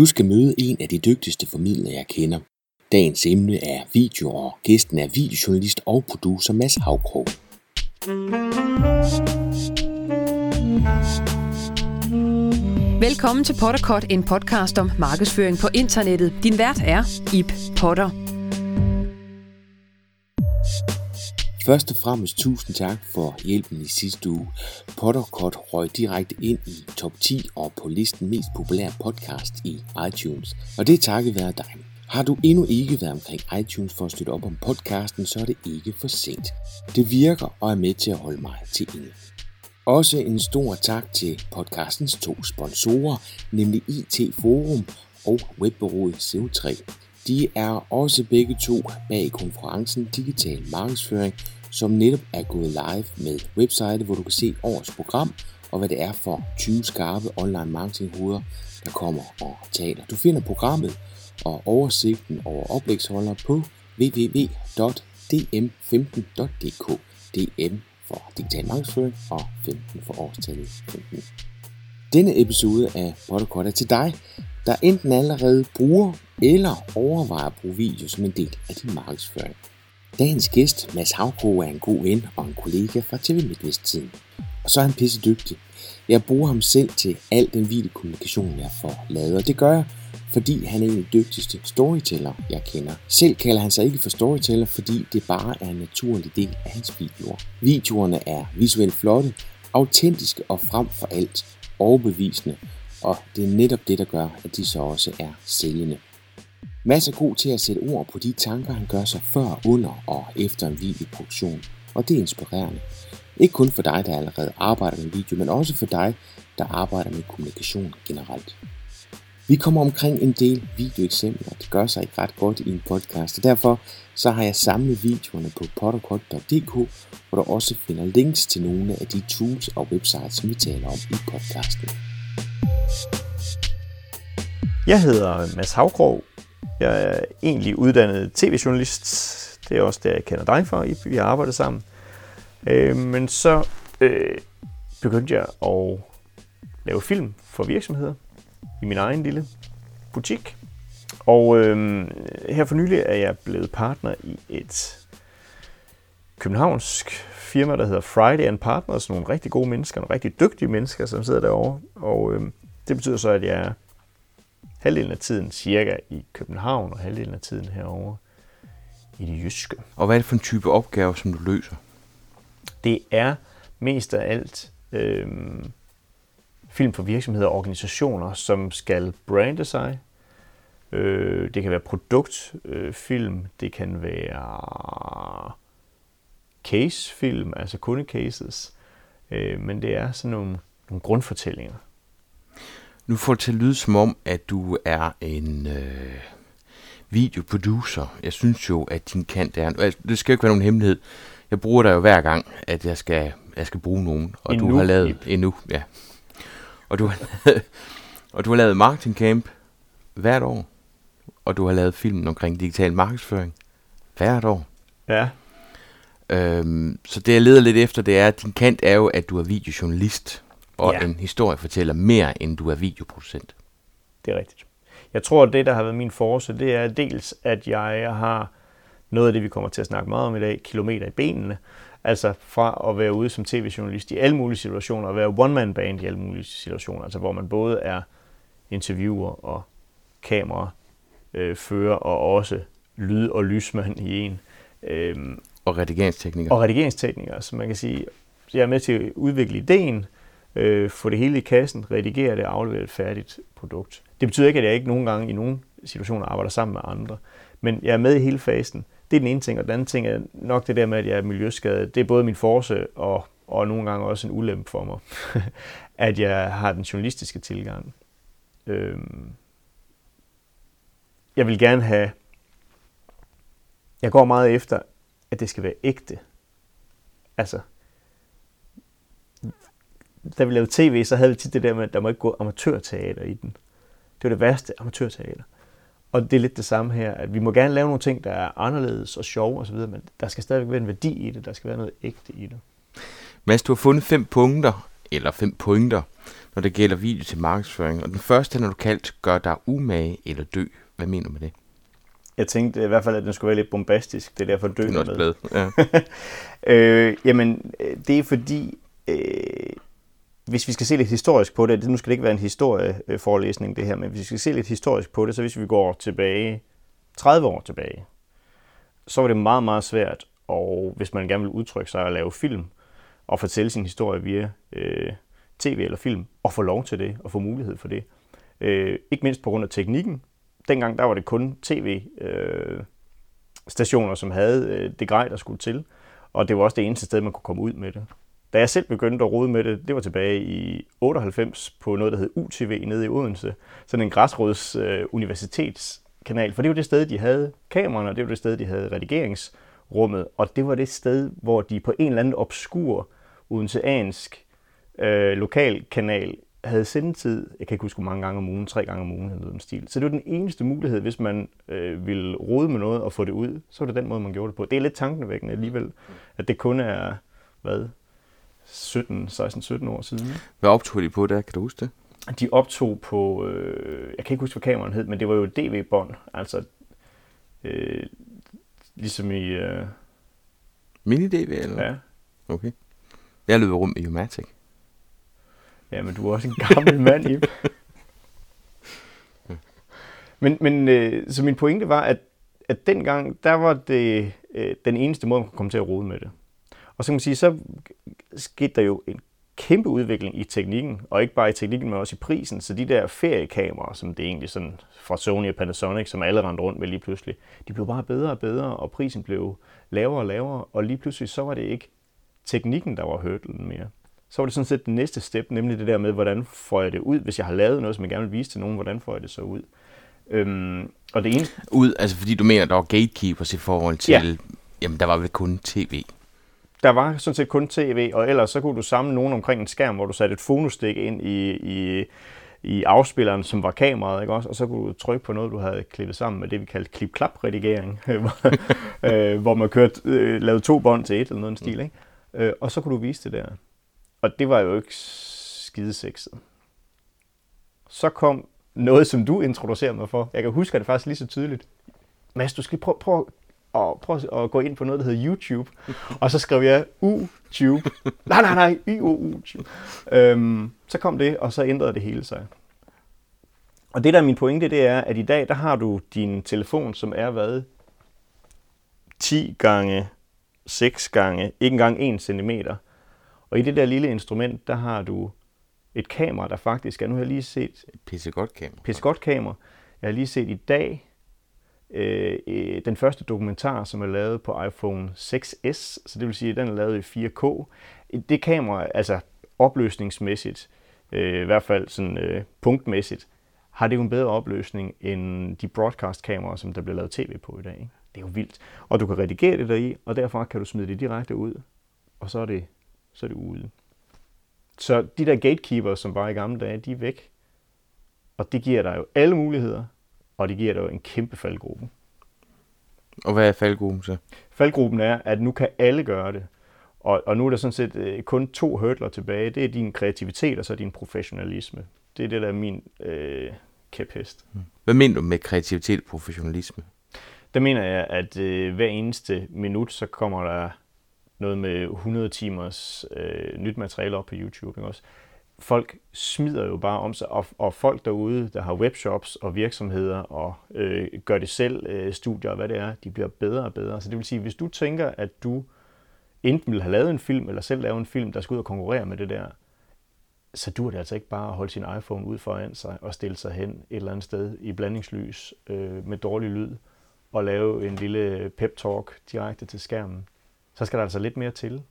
Du skal møde en af de dygtigste formidlere, jeg kender. Dagens emne er video, og gæsten er videojournalist og producer Mads Havkrog. Velkommen til Potterkort, en podcast om markedsføring på internettet. Din vært er Ip Potter. Først og fremmest tusind tak for hjælpen i sidste uge. Potterkort røg direkte ind i top 10 og på listen mest populære podcast i iTunes. Og det er takket være dig. Har du endnu ikke været omkring iTunes for at støtte op om podcasten, så er det ikke for sent. Det virker og er med til at holde mig til inde. Også en stor tak til podcastens to sponsorer, nemlig IT Forum og webbureauet CO3. De er også begge to bag konferencen Digital Markedsføring, som netop er gået live med website, hvor du kan se årets program og hvad det er for 20 skarpe online marketinghoveder, der kommer og taler. Du finder programmet og oversigten over oplægsholdere på www.dm15.dk. DM for digital markedsføring og 15 for årstallet 15. Denne episode af Protocol er til dig, der enten allerede bruger eller overvejer at bruge video som en del af din markedsføring. Dagens gæst, Mads Havkro, er en god ven og en kollega fra TV MidtVest-tiden. Og så er han pisse dygtig. Jeg bruger ham selv til al den videokommunikation, jeg får lavet, og det gør jeg, fordi han er en af de dygtigste storyteller, jeg kender. Selv kalder han sig ikke for storyteller, fordi det bare er en naturlig del af hans videoer. Videoerne er visuelt flotte, autentiske og frem for alt overbevisende, og det er netop det, der gør, at de så også er sælgende. Mads er god til at sætte ord på de tanker, han gør sig før, under og efter en videoproduktion, og det er inspirerende. Ikke kun for dig, der allerede arbejder med video, men også for dig, der arbejder med kommunikation generelt. Vi kommer omkring en del videoeksempler. Det gør sig ikke ret godt i en podcast, og derfor så har jeg samlet videoerne på potterkort.dk, hvor du også finder links til nogle af de tools og websites, som vi taler om i podcasten. Jeg hedder Mads Havgrov. Jeg er egentlig uddannet tv-journalist. Det er også der, jeg kender dig fra. Vi har arbejdet sammen. Øh, men så øh, begyndte jeg at lave film for virksomheder i min egen lille butik. Og øh, her for nylig er jeg blevet partner i et københavnsk firma, der hedder Friday and Partners. Nogle rigtig gode mennesker, nogle rigtig dygtige mennesker, som sidder derovre. Og øh, det betyder så, at jeg er halvdelen af tiden cirka i København, og halvdelen af tiden herovre i det jyske. Og hvad er det for en type opgave, som du løser? Det er mest af alt øh, film for virksomheder og organisationer, som skal brande sig. Øh, det kan være produktfilm, øh, det kan være casefilm, altså kundecases, øh, men det er sådan nogle, nogle grundfortællinger. Nu får det til at lyde som om, at du er en øh, videoproducer. Jeg synes jo, at din kant er... Altså, det skal jo ikke være nogen hemmelighed. Jeg bruger dig jo hver gang, at jeg skal, jeg skal bruge nogen. Og endnu, du har lavet... Endnu, ja. Og du, har, og du har lavet Marketing Camp hvert år. Og du har lavet filmen omkring digital markedsføring hvert år. Ja. Øhm, så det jeg leder lidt efter, det er, at din kant er jo, at du er videojournalist og ja. en historiefortæller mere, end du er videoproducent. Det er rigtigt. Jeg tror, at det, der har været min force, det er dels, at jeg har noget af det, vi kommer til at snakke meget om i dag, kilometer i benene. Altså fra at være ude som tv-journalist i alle mulige situationer, og være one-man band i alle mulige situationer, altså hvor man både er interviewer og kamera øh, fører, og også lyd- og lysmand i en. Øhm, og redigeringstekniker. Og redigeringstekniker, så man kan sige, jeg er med til at udvikle ideen, øh, få det hele i kassen, redigere det og aflevere et færdigt produkt. Det betyder ikke, at jeg ikke nogen gange i nogen situationer arbejder sammen med andre, men jeg er med i hele fasen. Det er den ene ting, og den anden ting er nok det der med, at jeg er miljøskadet. Det er både min force og, og nogle gange også en ulempe for mig, at jeg har den journalistiske tilgang. Øhm, jeg vil gerne have... Jeg går meget efter, at det skal være ægte. Altså, da vi lavede tv, så havde vi tit det der med, at der må ikke gå amatørteater i den. Det var det værste, amatørteater. Og det er lidt det samme her, at vi må gerne lave nogle ting, der er anderledes og sjove osv., men der skal stadigvæk være en værdi i det, der skal være noget ægte i det. Mads, du har fundet fem punkter, eller fem pointer, når det gælder video til markedsføring. Og den første, når du kaldt, gør dig umage eller dø. Hvad mener du med det? Jeg tænkte i hvert fald, at den skulle være lidt bombastisk. Det er derfor dø Det med. Ja. øh, jamen, øh, det er fordi, øh, hvis vi skal se lidt historisk på det, nu skal det ikke være en historieforelæsning det her, men hvis vi skal se lidt historisk på det, så hvis vi går tilbage, 30 år tilbage, så var det meget, meget svært, og hvis man gerne vil udtrykke sig og lave film, og fortælle sin historie via øh, tv eller film, og få lov til det, og få mulighed for det. Øh, ikke mindst på grund af teknikken. Dengang der var det kun tv-stationer, øh, som havde øh, det grej, der skulle til, og det var også det eneste sted, man kunne komme ud med det. Da jeg selv begyndte at rode med det, det var tilbage i 98 på noget, der hed UTV nede i Odense. Sådan en græsrods øh, universitetskanal, for det var det sted, de havde kameraerne, og det var det sted, de havde redigeringsrummet, og det var det sted, hvor de på en eller anden obskur odenseansk øh, lokalkanal havde sendetid, jeg kan ikke huske, hvor mange gange om ugen, tre gange om ugen eller noget stil. Så det var den eneste mulighed, hvis man øh, ville rode med noget og få det ud, så var det den måde, man gjorde det på. Det er lidt tankevækkende alligevel, at det kun er, hvad, 17, 16-17 år siden. Hvad optog de på der? Kan du huske det? De optog på, øh, jeg kan ikke huske, hvad kameraen hed, men det var jo et DV-bånd, altså øh, ligesom i, øh, Mini-DV eller? ja, Okay. Jeg løber rundt med Umatic. Ja, men du er også en gammel mand, Ip. Men, men øh, så min pointe var, at, at dengang, der var det øh, den eneste måde, man kunne komme til at rode med det. Og så kan man sige, så skete der jo en kæmpe udvikling i teknikken, og ikke bare i teknikken, men også i prisen. Så de der feriekameraer, som det egentlig sådan fra Sony og Panasonic, som alle rendte rundt med lige pludselig, de blev bare bedre og bedre, og prisen blev lavere og lavere, og lige pludselig så var det ikke teknikken, der var hurdlen mere. Så var det sådan set den næste step, nemlig det der med, hvordan får jeg det ud, hvis jeg har lavet noget, som jeg gerne vil vise til nogen, hvordan får jeg det så ud. Øhm, og det ene, Ud, altså fordi du mener, der var gatekeepers i forhold til... Ja. Jamen, der var vel kun tv. Der var sådan set kun tv, og ellers så kunne du samle nogen omkring en skærm, hvor du satte et fonostik ind i, i, i afspilleren, som var kameraet, ikke også? Og så kunne du trykke på noget, du havde klippet sammen med det, vi kaldte klip-klap-redigering, øh, hvor man kørte, øh, lavede to bånd til et eller noget stil, ikke? Øh, og så kunne du vise det der. Og det var jo ikke skide sexet. Så kom noget, som du introducerede mig for. Jeg kan huske det faktisk lige så tydeligt. Mads, du skal prøve, prøve, at, prøve at gå ind på noget, der hedder YouTube. Og så skrev jeg YouTube. Nej, nej, nej, YouTube. Øhm, så kom det, og så ændrede det hele sig. Og det der er min pointe, det er, at i dag, der har du din telefon, som er hvad? 10 gange 6 gange, ikke engang 1 cm. Og i det der lille instrument, der har du et kamera, der faktisk er, nu har jeg lige set Et pissegodt kamera. pissegodt kamera. Jeg har lige set i dag Øh, øh, den første dokumentar, som er lavet på iPhone 6s, så det vil sige, at den er lavet i 4K. Det kamera, altså opløsningsmæssigt, øh, i hvert fald sådan øh, punktmæssigt, har det jo en bedre opløsning end de broadcast-kameraer, som der bliver lavet tv på i dag. Ikke? Det er jo vildt. Og du kan redigere det deri, og derfor kan du smide det direkte ud, og så er det, så er det ude. Så de der gatekeepers, som var i gamle dage, de er væk. Og det giver dig jo alle muligheder, og det giver dig en kæmpe faldgruppe. Og hvad er faldgruppen så? Faldgruppen er, at nu kan alle gøre det. Og, og nu er der sådan set øh, kun to hurdler tilbage. Det er din kreativitet, og så din professionalisme. Det er det, der er min øh, kæphest. Hvad mener du med kreativitet og professionalisme? Der mener jeg, at øh, hver eneste minut, så kommer der noget med 100 timers øh, nyt materiale op på YouTube. Ikke også? Folk smider jo bare om sig, og, og folk derude, der har webshops og virksomheder og øh, gør det selv øh, studier og hvad det er, de bliver bedre og bedre. Så det vil sige, hvis du tænker, at du enten vil have lavet en film, eller selv lave en film, der skal ud og konkurrere med det der, så dur det altså ikke bare at holde sin iPhone ud foran sig og stille sig hen et eller andet sted i blandingslys øh, med dårlig lyd og lave en lille pep-talk direkte til skærmen. Så skal der altså lidt mere til.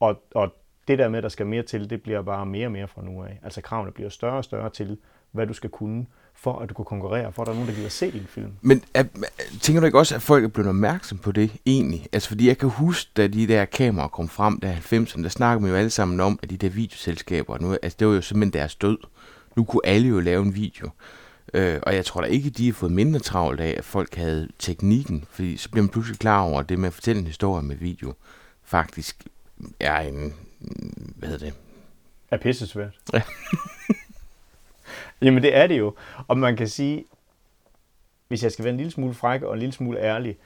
Og, og det der med, at der skal mere til, det bliver bare mere og mere fra nu af. Altså kravene bliver større og større til, hvad du skal kunne, for at du kan konkurrere, for at der er nogen, der gider se din film. Men er, tænker du ikke også, at folk er blevet opmærksom på det egentlig? Altså fordi jeg kan huske, da de der kameraer kom frem der 90'erne, der snakkede man jo alle sammen om, at de der videoselskaber, nu, altså det var jo simpelthen deres død. Nu kunne alle jo lave en video. Øh, og jeg tror da ikke, de har fået mindre travlt af, at folk havde teknikken, fordi så bliver man pludselig klar over, at det med at fortælle en historie med video, faktisk er en, hvad hedder det, Er pisse svært. Jamen det er det jo. Og man kan sige, hvis jeg skal være en lille smule fræk og en lille smule ærlig,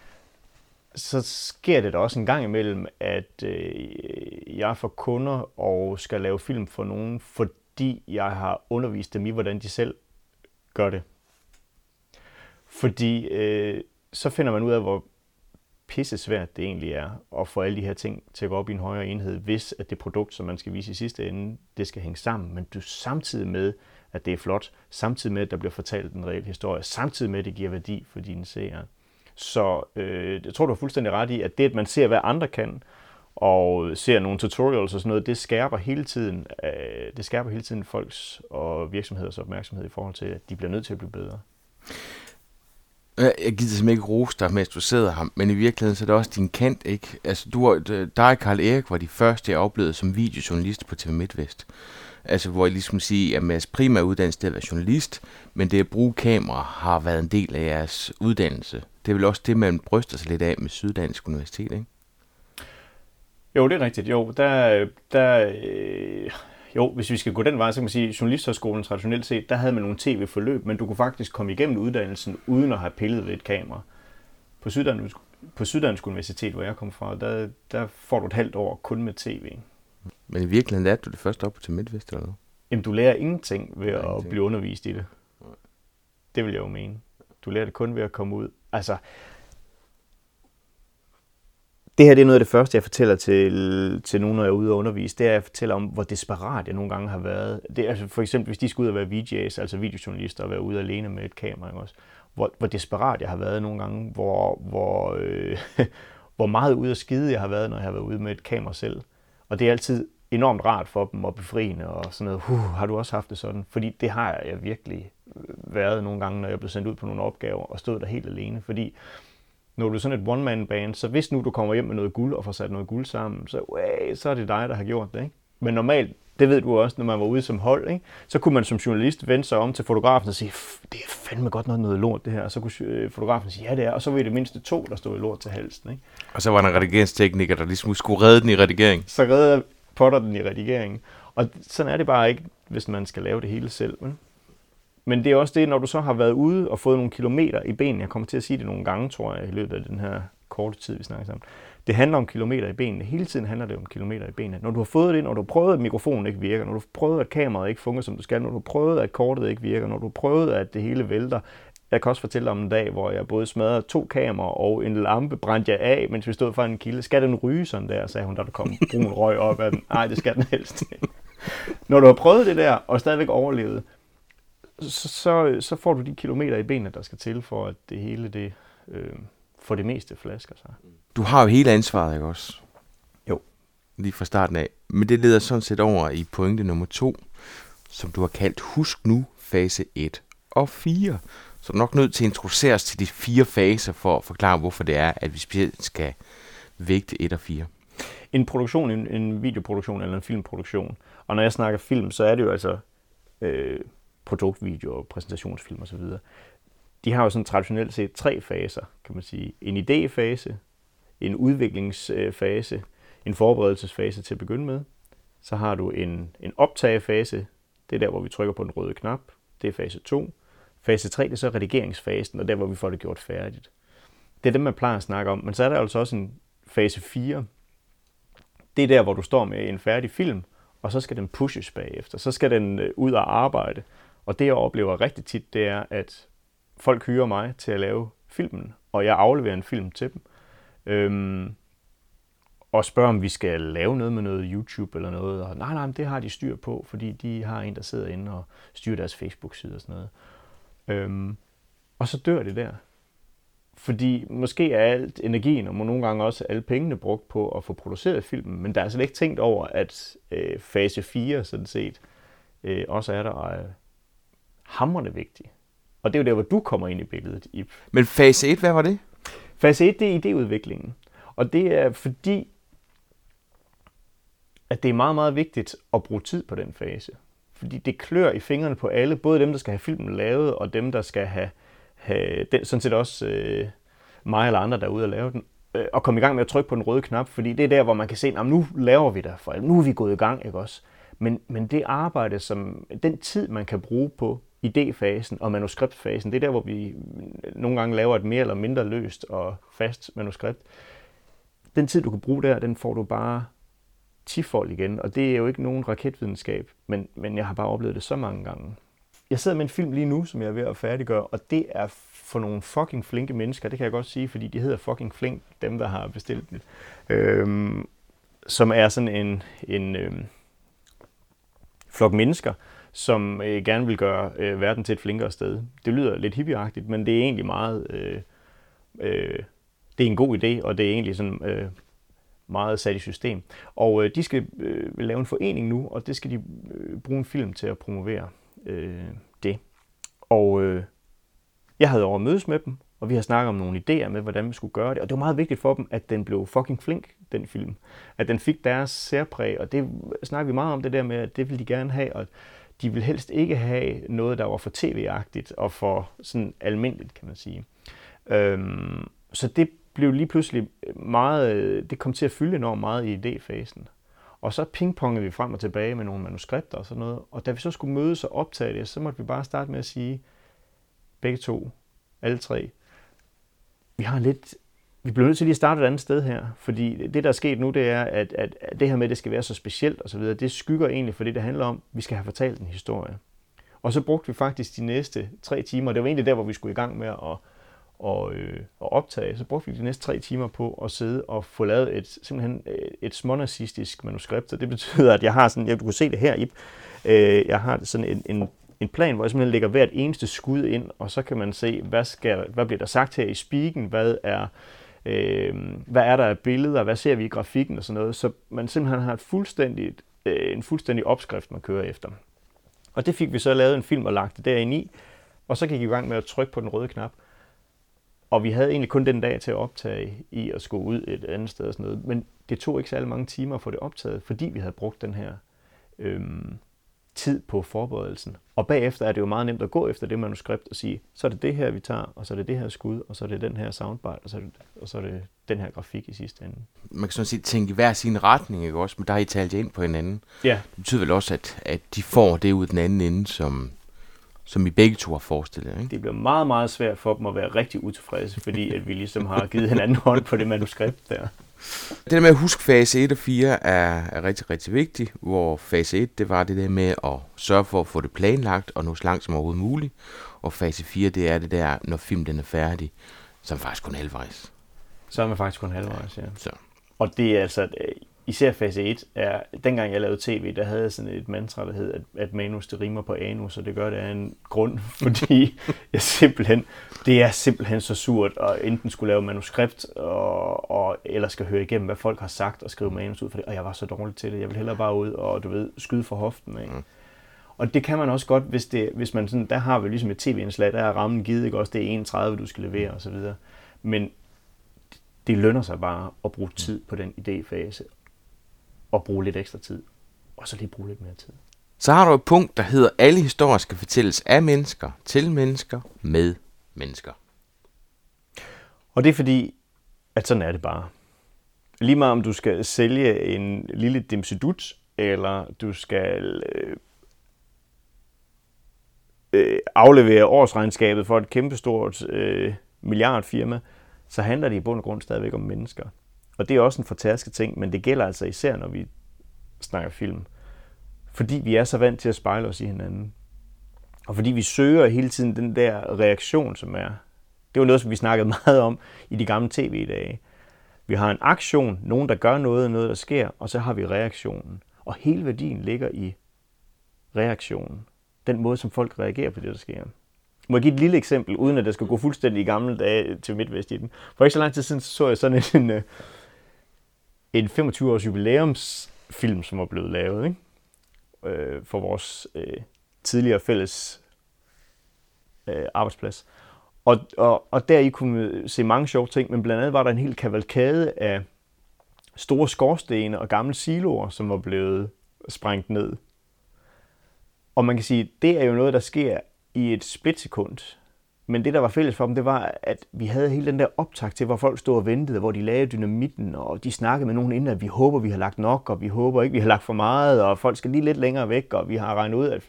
så sker det da også en gang imellem, at øh, jeg får kunder og skal lave film for nogen, fordi jeg har undervist dem i, hvordan de selv gør det. Fordi øh, så finder man ud af, hvor pisse svært det egentlig er at få alle de her ting til at gå op i en højere enhed, hvis at det produkt, som man skal vise i sidste ende, det skal hænge sammen, men du samtidig med, at det er flot, samtidig med, at der bliver fortalt en reel historie, samtidig med, at det giver værdi for dine seere. Så øh, jeg tror, du har fuldstændig ret i, at det, at man ser, hvad andre kan, og ser nogle tutorials og sådan noget, det skærper hele tiden, øh, det skærper hele tiden folks og virksomheders opmærksomhed i forhold til, at de bliver nødt til at blive bedre. Øh, jeg gider simpelthen ikke rose dig, mens du sidder her, men i virkeligheden så er det også din kant, ikke? Altså, du øh, dig og Karl Erik var de første, jeg oplevede som videojournalist på TV MidtVest. Altså, hvor jeg ligesom siger, at jeres primære uddannelse det er at være journalist, men det at bruge kamera har været en del af jeres uddannelse. Det er vel også det, man bryster sig lidt af med Syddansk Universitet, ikke? Jo, det er rigtigt. Jo, der, der, øh, jo, hvis vi skal gå den vej, så kan man sige, at Journalisthøjskolen traditionelt set, der havde man nogle tv-forløb, men du kunne faktisk komme igennem uddannelsen uden at have pillet ved et kamera. På Syddansk, på Syddansk Universitet, hvor jeg kom fra, der, der får du et halvt år kun med tv. Men i virkeligheden lærte du det først op til Midtvest, eller noget? Jamen, du lærer ingenting ved at ingenting. blive undervist i det. Det vil jeg jo mene. Du lærer det kun ved at komme ud. Altså, det her det er noget af det første, jeg fortæller til, til nogen, når jeg er ude og undervise. Det er, at jeg fortæller om, hvor desperat jeg nogle gange har været. Det er altså for eksempel, hvis de skulle ud og være VJ's, altså videojournalister, og være ude alene med et kamera. Ikke også? Hvor, hvor desperat jeg har været nogle gange. Hvor, hvor, øh, hvor meget ude at skide jeg har været, når jeg har været ude med et kamera selv. Og det er altid enormt rart for dem og befriende og sådan noget. Huh, har du også haft det sådan? Fordi det har jeg virkelig øh, været nogle gange, når jeg blev sendt ud på nogle opgaver og stod der helt alene. Fordi når du er sådan et one-man-band, så hvis nu du kommer hjem med noget guld og får sat noget guld sammen, så, way, så er det dig, der har gjort det. Ikke? Men normalt, det ved du også, når man var ude som hold, ikke? så kunne man som journalist vende sig om til fotografen og sige, det er fandme godt noget, noget lort det her. Og så kunne øh, fotografen sige, ja det er, og så var det mindste to, der stod i lort til halsen. Ikke? Og så var der en redigeringstekniker, der ligesom skulle redde den i redigering. Så redder Potter den i redigeringen. Og sådan er det bare ikke, hvis man skal lave det hele selv. Men, men det er også det, når du så har været ude og fået nogle kilometer i benene. Jeg kommer til at sige det nogle gange, tror jeg, i løbet af den her korte tid, vi snakker sammen. Det handler om kilometer i benene. Hele tiden handler det om kilometer i benene. Når du har fået det, når du har prøvet, at mikrofonen ikke virker, når du har prøvet, at kameraet ikke fungerer, som du skal, når du har prøvet, at kortet ikke virker, når du har prøvet, at det hele vælter. Jeg kan også fortælle om en dag, hvor jeg både smadrede to kameraer og en lampe, brændte jeg af, mens vi stod for en kilde. Skal den ryge sådan der, sagde hun, da der kom brun røg op af den. Nej, det skal den helst Når du har prøvet det der, og stadigvæk overlevet, så, så, så får du de kilometer i benene, der skal til, for at det hele det, øh, for det meste flasker sig. Du har jo hele ansvaret, ikke også? Jo. Lige fra starten af. Men det leder sådan set over i pointe nummer to, som du har kaldt Husk nu fase 1 og 4. Så du er nok nødt til at introducere os til de fire faser for at forklare, hvorfor det er, at vi specielt skal vægte 1 og 4. En produktion, en, en videoproduktion eller en filmproduktion. Og når jeg snakker film, så er det jo altså øh, produktvideoer, præsentationsfilm osv. De har jo sådan traditionelt set tre faser, kan man sige. En idéfase, en udviklingsfase, en forberedelsesfase til at begynde med. Så har du en, en optagefase, det er der, hvor vi trykker på den røde knap. Det er fase 2. Fase 3 det er så redigeringsfasen, og der, hvor vi får det gjort færdigt. Det er det, man plejer at snakke om. Men så er der altså også en fase 4. Det er der, hvor du står med en færdig film, og så skal den pushes bagefter. Så skal den øh, ud og arbejde. Og det, jeg oplever rigtig tit, det er, at folk hyrer mig til at lave filmen, og jeg afleverer en film til dem. Øhm, og spørger, om vi skal lave noget med noget YouTube eller noget. Og nej, nej, det har de styr på, fordi de har en, der sidder inde og styrer deres Facebook-side og sådan noget. Øhm, og så dør det der. Fordi måske er alt energien, og nogle gange også alle pengene brugt på at få produceret filmen, men der er slet ikke tænkt over, at øh, fase 4 sådan set øh, også er der og er hamrende vigtig. Og det er jo der, hvor du kommer ind i billedet, Ip. Men fase 1, hvad var det? Fase 1, det er idéudviklingen. Og det er fordi, at det er meget, meget vigtigt at bruge tid på den fase. Fordi det klør i fingrene på alle, både dem, der skal have filmen lavet, og dem, der skal have, have den, sådan set også øh, mig eller andre, der er ude og lave den, øh, og komme i gang med at trykke på den røde knap, fordi det er der, hvor man kan se, at nu laver vi det, for nu er vi gået i gang, ikke også? Men, men det arbejde, som den tid, man kan bruge på idéfasen og manuskriptfasen, det er der, hvor vi nogle gange laver et mere eller mindre løst og fast manuskript. Den tid, du kan bruge der, den får du bare tifold igen, og det er jo ikke nogen raketvidenskab, men, men jeg har bare oplevet det så mange gange. Jeg sidder med en film lige nu, som jeg er ved at færdiggøre, og det er for nogle fucking flinke mennesker, det kan jeg godt sige, fordi de hedder fucking flink, dem der har bestilt den. Øhm, som er sådan en, en øhm, flok mennesker, som øh, gerne vil gøre øh, verden til et flinkere sted. Det lyder lidt hippieagtigt, men det er egentlig meget... Øh, øh, det er en god idé, og det er egentlig sådan øh, meget sat i system. Og øh, de skal øh, lave en forening nu, og det skal de øh, bruge en film til at promovere øh, det. Og øh, jeg havde over mødes med dem, og vi har snakket om nogle idéer med, hvordan vi skulle gøre det. Og det var meget vigtigt for dem, at den blev fucking flink, den film. At den fik deres særpræg, og det snakker vi meget om det der med, at det ville de gerne have, og de vil helst ikke have noget, der var for tv-agtigt og for sådan almindeligt, kan man sige. Øhm, så det blev lige pludselig meget, det kom til at fylde enormt meget i idéfasen. Og så pingpongede vi frem og tilbage med nogle manuskripter og sådan noget. Og da vi så skulle mødes og optage det, så måtte vi bare starte med at sige, begge to, alle tre, vi har lidt, vi bliver nødt til lige at starte et andet sted her, fordi det, der er sket nu, det er, at, at, det her med, at det skal være så specielt osv., det skygger egentlig for det, det handler om, vi skal have fortalt en historie. Og så brugte vi faktisk de næste tre timer, det var egentlig der, hvor vi skulle i gang med at, og, øh, at optage, så brugte vi de næste tre timer på at sidde og få lavet et, simpelthen øh, et smånazistisk manuskript, og det betyder, at jeg har sådan, jeg, du kan se det her, Ip, øh, jeg har sådan en, en en plan, hvor jeg simpelthen lægger hvert eneste skud ind, og så kan man se, hvad, skal, hvad bliver der sagt her i speaken, hvad er, øh, hvad er der af billeder, hvad ser vi i grafikken og sådan noget, så man simpelthen har et fuldstændigt, øh, en fuldstændig opskrift, man kører efter. Og det fik vi så lavet en film og lagt det derind i, og så gik vi i gang med at trykke på den røde knap. Og vi havde egentlig kun den dag til at optage i at skulle ud et andet sted og sådan noget. Men det tog ikke særlig mange timer at få det optaget, fordi vi havde brugt den her øhm, tid på forberedelsen. Og bagefter er det jo meget nemt at gå efter det manuskript og sige, så er det det her, vi tager, og så er det det her skud, og så er det den her soundbite, og så er det, og så er det den her grafik i sidste ende. Man kan sådan set tænke i hver sin retning, ikke også? Men der er I talt ind på hinanden. Ja. Det betyder vel også, at, at de får det ud den anden ende, som, som I begge to har forestillet, ikke? Det bliver meget, meget svært for dem at være rigtig utilfredse, fordi at vi ligesom har givet hinanden hånd på det manuskript der. Det der med at huske fase 1 og 4 er, er rigtig, rigtig vigtigt, hvor fase 1, det var det der med at sørge for at få det planlagt og nå så langt som overhovedet muligt, og fase 4, det er det der, når filmen er færdig, som faktisk kun halvvejs. Så er man faktisk kun halvvejs, ja. Så. Og det er altså, især fase 1, er, dengang jeg lavede tv, der havde jeg sådan et mantra, der hed, at, at manus det rimer på anus, og det gør det af en grund, fordi jeg simpelthen, det er simpelthen så surt at enten skulle lave manuskript, og, og, eller skal høre igennem, hvad folk har sagt, og skrive manus ud for det, og jeg var så dårlig til det. Jeg vil hellere bare ud og, du ved, skyde for hoften, ikke? Mm. Og det kan man også godt, hvis, det, hvis man sådan, der har vi ligesom et tv-indslag, der er rammen givet, ikke også, det er 31, du skal levere, og så videre. Men det lønner sig bare at bruge tid på den idéfase, og bruge lidt ekstra tid, og så lige bruge lidt mere tid. Så har du et punkt, der hedder, alle historier skal fortælles af mennesker, til mennesker, med mennesker. Og det er fordi, at sådan er det bare. Lige meget om du skal sælge en lille dimsedut, eller du skal øh, øh, aflevere årsregnskabet for et kæmpestort øh, milliardfirma, så handler det i bund og grund stadigvæk om mennesker. Og det er også en fortærsket ting, men det gælder altså især, når vi snakker film. Fordi vi er så vant til at spejle os i hinanden. Og fordi vi søger hele tiden den der reaktion, som er... Det var noget, som vi snakkede meget om i de gamle tv-dage. Vi har en aktion, nogen der gør noget, noget der sker, og så har vi reaktionen. Og hele værdien ligger i reaktionen. Den måde, som folk reagerer på det, der sker. Må jeg give et lille eksempel, uden at det skal gå fuldstændig i gamle dage til midtvest i den. For ikke så lang tid siden så jeg sådan en, øh, en, 25-års jubilæumsfilm, som var blevet lavet ikke? Øh, for vores øh, tidligere fælles øh, arbejdsplads. Og, og, og der I kunne se mange sjove ting, men blandt andet var der en hel kavalkade af store skorstene og gamle siloer, som var blevet sprængt ned. Og man kan sige, det er jo noget, der sker i et splitsekund. Men det, der var fælles for dem, det var, at vi havde hele den der optag til, hvor folk stod og ventede, hvor de lagde dynamitten, og de snakkede med nogen inden, at vi håber, vi har lagt nok, og vi håber ikke, vi har lagt for meget, og folk skal lige lidt længere væk, og vi har regnet ud, at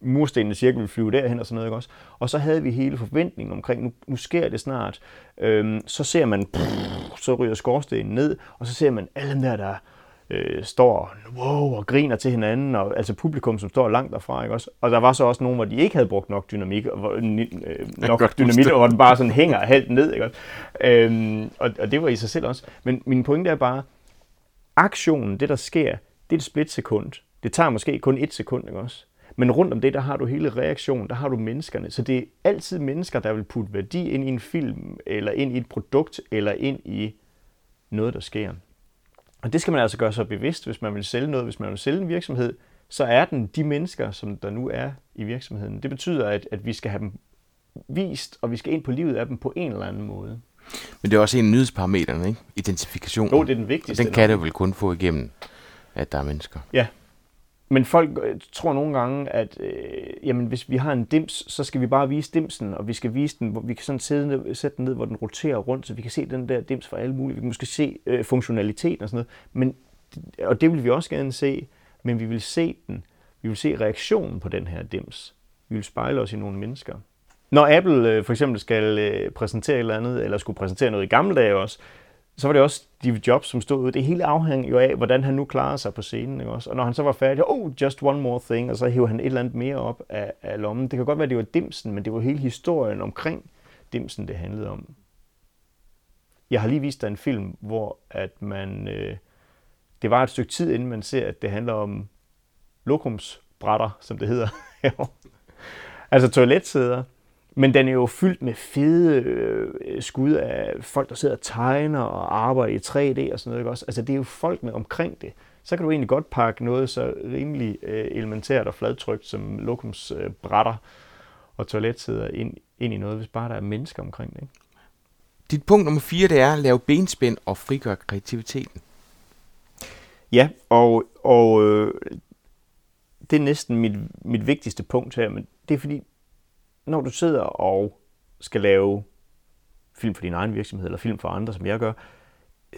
murstenene cirka ville flyve derhen og sådan noget, ikke også? Og så havde vi hele forventningen omkring, nu, nu sker det snart. Øhm, så ser man, pff, så ryger skorstenen ned, og så ser man alle dem der, der øh, står wow, og griner til hinanden, og altså publikum, som står langt derfra, ikke også? Og der var så også nogen, hvor de ikke havde brugt nok dynamik, og hvor, øh, nok dynamit, og hvor den bare sådan hænger helt ned, ikke også? Øhm, og, og det var i sig selv også. Men min pointe er bare, aktionen, det der sker, det er et splitsekund. Det tager måske kun et sekund, ikke også? Men rundt om det, der har du hele reaktionen, der har du menneskerne. Så det er altid mennesker, der vil putte værdi ind i en film, eller ind i et produkt, eller ind i noget, der sker. Og det skal man altså gøre sig bevidst, hvis man vil sælge noget. Hvis man vil sælge en virksomhed, så er den de mennesker, som der nu er i virksomheden. Det betyder, at, at vi skal have dem vist, og vi skal ind på livet af dem på en eller anden måde. Men det er også en af nyhedsparametrene, ikke? Identifikation. Jo, det er den vigtigste. Og den kan du vel kun få igennem, at der er mennesker. Ja, men folk øh, tror nogle gange, at øh, jamen, hvis vi har en dims, så skal vi bare vise dimsen, og vi skal vise den, hvor vi kan sådan sætte, ned, sætte den ned, hvor den roterer rundt, så vi kan se den der dims for alle mulige. Vi kan måske se øh, funktionaliteten og sådan noget. Men, og det vil vi også gerne se, men vi vil se den. Vi vil se reaktionen på den her dims. Vi vil spejle os i nogle mennesker. Når Apple øh, for eksempel skal øh, præsentere et eller andet, eller skulle præsentere noget i gamle dage også, så var det også Steve Jobs, som stod ud. Det hele afhængig jo af, hvordan han nu klarede sig på scenen. Ikke også? Og når han så var færdig, oh, just one more thing, og så hævde han et eller andet mere op af, af lommen. Det kan godt være, det var dimsen, men det var hele historien omkring dimsen, det handlede om. Jeg har lige vist dig en film, hvor at man, øh, det var et stykke tid, inden man ser, at det handler om lokumsbrætter, som det hedder. altså toiletsæder, men den er jo fyldt med fede øh, skud af folk, der sidder og tegner og arbejder i 3D og sådan noget. Ikke også? Altså det er jo folkene omkring det. Så kan du egentlig godt pakke noget så rimelig øh, elementært og fladtrykt som lokums øh, brætter og toiletsæder ind, ind i noget, hvis bare der er mennesker omkring det. Ikke? Dit punkt nummer 4, det er at lave benspænd og frigøre kreativiteten. Ja, og, og øh, det er næsten mit, mit vigtigste punkt her, men det er fordi, når du sidder og skal lave film for din egen virksomhed, eller film for andre, som jeg gør,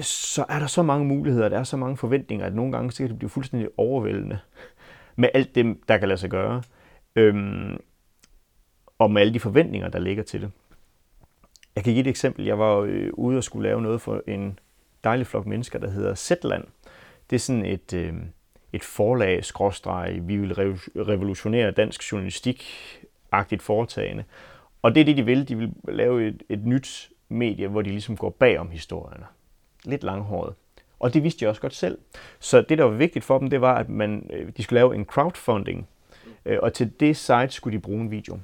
så er der så mange muligheder, der er så mange forventninger, at nogle gange så kan det blive fuldstændig overvældende med alt det, der kan lade sig gøre, øhm, og med alle de forventninger, der ligger til det. Jeg kan give et eksempel. Jeg var øh, ude og skulle lave noget for en dejlig flok mennesker, der hedder Zetland. Det er sådan et, øh, et forlag, skråstreg, vi vil revolutionere dansk journalistik agtigt foretagende. Og det er det, de vil. De vil lave et, et nyt medie, hvor de ligesom går bag om historierne. Lidt langhåret. Og det vidste de også godt selv. Så det, der var vigtigt for dem, det var, at man, øh, de skulle lave en crowdfunding. Øh, og til det site skulle de bruge en video.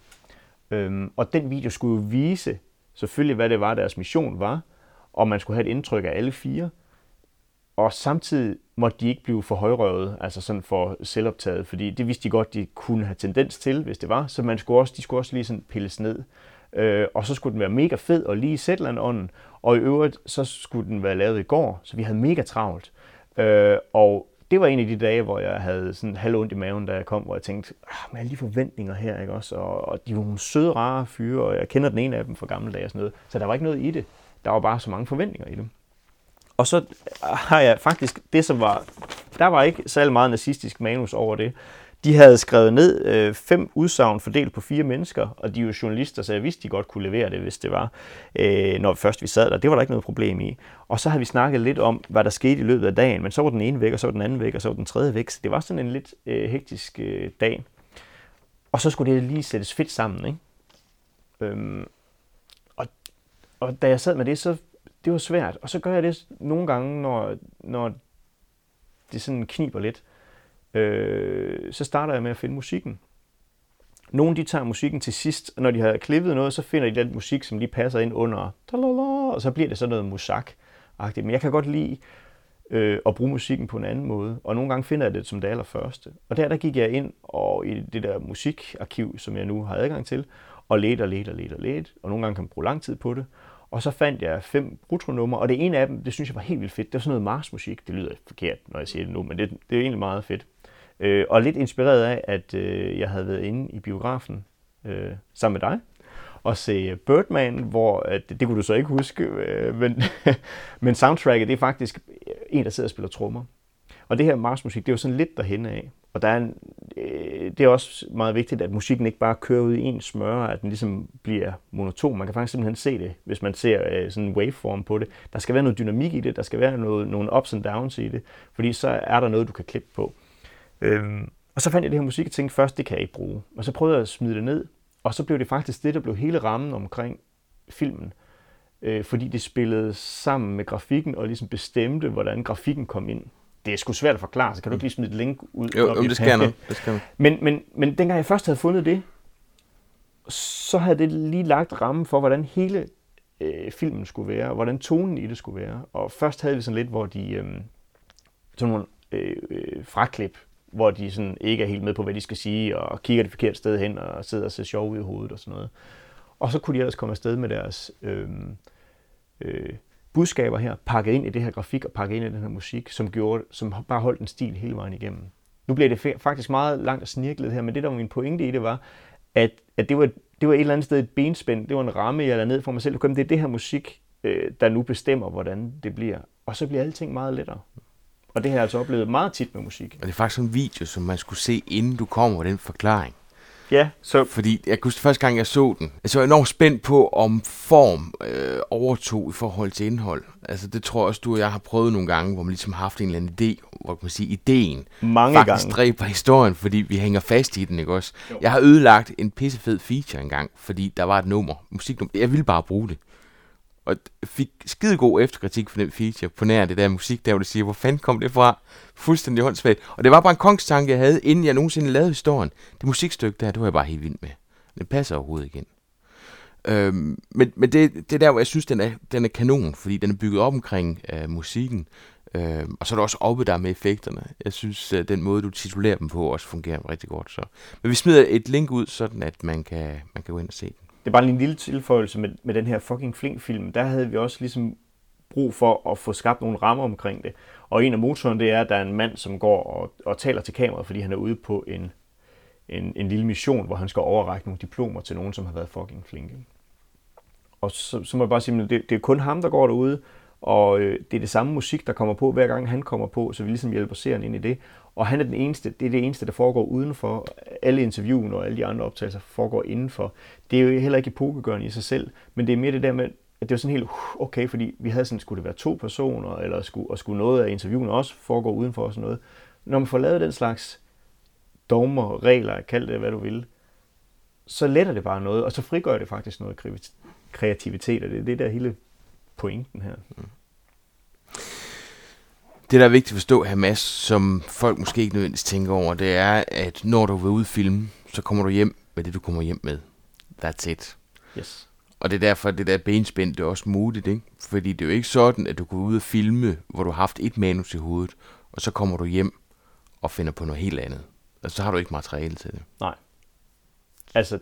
Øhm, og den video skulle jo vise selvfølgelig, hvad det var, deres mission var. Og man skulle have et indtryk af alle fire. Og samtidig måtte de ikke blive for højrøvet, altså sådan for selvoptaget, fordi det vidste de godt, de kunne have tendens til, hvis det var. Så man skulle også, de skulle også lige sådan pilles ned. Øh, og så skulle den være mega fed og lige i Zetland-ånden. Og i øvrigt, så skulle den være lavet i går, så vi havde mega travlt. Øh, og det var en af de dage, hvor jeg havde sådan halv ondt i maven, da jeg kom, hvor jeg tænkte, ah, med alle de forventninger her, ikke også? Og, og de var nogle søde, rare fyre, og jeg kender den ene af dem fra gamle dage og sådan noget. Så der var ikke noget i det. Der var bare så mange forventninger i dem. Og så øh, har jeg faktisk det, som var... Der var ikke særlig meget nazistisk manus over det. De havde skrevet ned øh, fem udsagn fordelt på fire mennesker, og de er jo journalister, så jeg vidste, de godt kunne levere det, hvis det var, øh, når først vi sad der. Det var der ikke noget problem i. Og så havde vi snakket lidt om, hvad der skete i løbet af dagen, men så var den ene væk, og så var den anden væk, og så var den tredje væk. Så det var sådan en lidt øh, hektisk øh, dag. Og så skulle det lige sættes fedt sammen, ikke? Øhm, og, og da jeg sad med det, så det var svært. Og så gør jeg det nogle gange, når, når det sådan kniber lidt. Øh, så starter jeg med at finde musikken. Nogle de tager musikken til sidst, og når de har klippet noget, så finder de den musik, som lige passer ind under, og så bliver det sådan noget musak -agtigt. Men jeg kan godt lide øh, at bruge musikken på en anden måde, og nogle gange finder jeg det som det allerførste. Og der, der gik jeg ind og i det der musikarkiv, som jeg nu har adgang til, og let og let og let og let, og nogle gange kan man bruge lang tid på det. Og så fandt jeg fem brutronumre, og det ene af dem, det synes jeg var helt vildt fedt. Det var sådan noget Mars-musik. Det lyder forkert, når jeg siger det nu, men det, det er egentlig meget fedt. Øh, og lidt inspireret af, at øh, jeg havde været inde i biografen øh, sammen med dig, og se Birdman, hvor at, det, det kunne du så ikke huske, øh, men, men soundtracket, det er faktisk en, der sidder og spiller trommer. Og det her Mars-musik, det er jo sådan lidt derhen af. Og der er en, øh, det er også meget vigtigt, at musikken ikke bare kører ud i en smøre, at den ligesom bliver monoton. Man kan faktisk simpelthen se det, hvis man ser øh, sådan en waveform på det. Der skal være noget dynamik i det, der skal være noget, nogle ups and downs i det, fordi så er der noget, du kan klippe på. Øhm, og så fandt jeg det her musik og tænkte først, det kan jeg ikke bruge. Og så prøvede jeg at smide det ned, og så blev det faktisk det, der blev hele rammen omkring filmen. Øh, fordi det spillede sammen med grafikken og ligesom bestemte, hvordan grafikken kom ind det er sgu svært at forklare, så kan du ikke lige smide et link ud? Jo, jo det skal. Det skal men, men, men dengang jeg først havde fundet det, så havde det lige lagt rammen for, hvordan hele øh, filmen skulle være, og hvordan tonen i det skulle være. Og først havde vi sådan lidt, hvor de... Øh, sådan nogle øh, øh, fraklip, hvor de sådan ikke er helt med på, hvad de skal sige, og kigger det forkerte sted hen, og sidder og ser sjov ud i hovedet og sådan noget. Og så kunne de ellers komme afsted med deres øh, øh, budskaber her, pakket ind i det her grafik og pakket ind i den her musik, som, gjorde, som bare holdt en stil hele vejen igennem. Nu bliver det faktisk meget langt og snirklet her, men det der var min pointe i det var, at, at det, var, det var et eller andet sted et benspænd, det var en ramme, jeg lavede ned for mig selv. Det er det her musik, øh, der nu bestemmer, hvordan det bliver. Og så bliver alting meget lettere. Og det har jeg altså oplevet meget tit med musik. Og det er faktisk en video, som man skulle se, inden du kommer med den forklaring. Ja, så... Fordi jeg kunne første gang, jeg så den, jeg så enormt spændt på, om form øh, overtog i forhold til indhold. Altså det tror jeg også, du og jeg har prøvet nogle gange, hvor man ligesom har haft en eller anden idé, hvor kan man sige, ideen Mange faktisk gange. dræber historien, fordi vi hænger fast i den, ikke også? Jo. Jeg har ødelagt en pissefed feature engang, fordi der var et nummer, musiknummer. Jeg ville bare bruge det og fik skide god efterkritik for den feature på nær det der musik, der hvor det siger, hvor fanden kom det fra? Fuldstændig håndsvagt. Og det var bare en kongstanke, jeg havde, inden jeg nogensinde lavede historien. Det musikstykke der, det var jeg bare helt vild med. Det passer overhovedet igen. Øhm, men men det, det er der, hvor jeg synes, den er, den er kanon, fordi den er bygget op omkring øh, musikken. Øh, og så er der også oppe der med effekterne. Jeg synes, øh, den måde, du titulerer dem på, også fungerer rigtig godt. Så. Men vi smider et link ud, sådan at man kan, man kan gå ind og se den det er bare en lille tilføjelse med, med den her fucking flink-film. Der havde vi også ligesom brug for at få skabt nogle rammer omkring det. Og en af motoren, det er, at der er en mand, som går og, og taler til kameraet, fordi han er ude på en, en, en lille mission, hvor han skal overrække nogle diplomer til nogen, som har været fucking flinke. Og så, så må jeg bare sige, at det, det er kun ham, der går derude, og øh, det er det samme musik, der kommer på, hver gang han kommer på, så vi ligesom hjælper serien ind i det. Og han er den eneste, det er det eneste, der foregår udenfor. Alle interviewen og alle de andre optagelser foregår indenfor. Det er jo heller ikke epokegørende i sig selv, men det er mere det der med, at det var sådan helt okay, fordi vi havde sådan, skulle det være to personer, eller skulle, og skulle noget af interviewen også foregå udenfor og sådan noget. Når man får lavet den slags dogmer, regler, kald det hvad du vil, så letter det bare noget, og så frigør det faktisk noget kreativitet, og det er det der hele pointen her. Mm. Det, der er vigtigt at forstå her, Mads, som folk måske ikke nødvendigvis tænker over, det er, at når du vil ud filme, så kommer du hjem med det, du kommer hjem med. That's it. Yes. Og det er derfor, at det der benspænd, det er også muligt, ikke? Fordi det er jo ikke sådan, at du går ud og filme, hvor du har haft et manus i hovedet, og så kommer du hjem og finder på noget helt andet. Altså, så har du ikke materiale til det. Nej. Altså,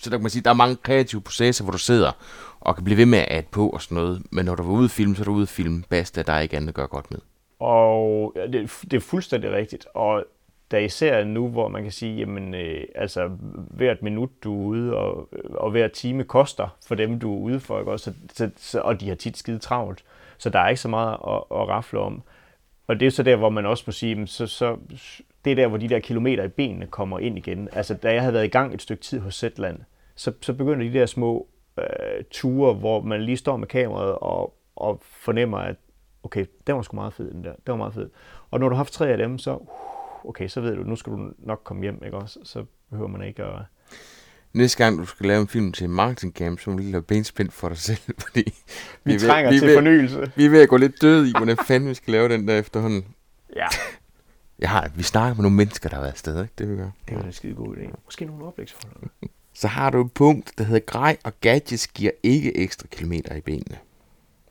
så der kan man sige, der er mange kreative processer, hvor du sidder og kan blive ved med at på og sådan noget. Men når du var ude at filme, så er du ude at filme basta, der er ikke andet at gøre godt med. Og det, det er fuldstændig rigtigt. Og der især nu, hvor man kan sige, jamen, øh, altså hvert minut, du er ude, og, øh, og hver time koster for dem, du er ude for, ikke? Også, så, så, og de har tit skide travlt. Så der er ikke så meget at, at rafle om. Og det er så der, hvor man også må sige, så, så det er der, hvor de der kilometer i benene kommer ind igen. Altså, da jeg havde været i gang et stykke tid hos Zetland, så, så begynder de der små øh, ture, hvor man lige står med kameraet og, og fornemmer, at okay, den var sgu meget fed, den der. Den var meget fed. Og når du har haft tre af dem, så, okay, så ved du, nu skal du nok komme hjem, ikke også? Så behøver man ikke at... Næste gang du skal lave en film til en marketing camp, så må du lige lave benspænd for dig selv, fordi... Vi, vi trænger ved, til vi fornyelse. Vi er ved at gå lidt døde i, hvordan fanden vi skal lave den der efterhånden. Ja. Jeg har, vi snakker med nogle mennesker, der har været afsted, ikke? Det vi gør. Det var en skide god idé. Måske nogle oplægsforhold. så har du et punkt, der hedder grej og gadgets giver ikke ekstra kilometer i benene.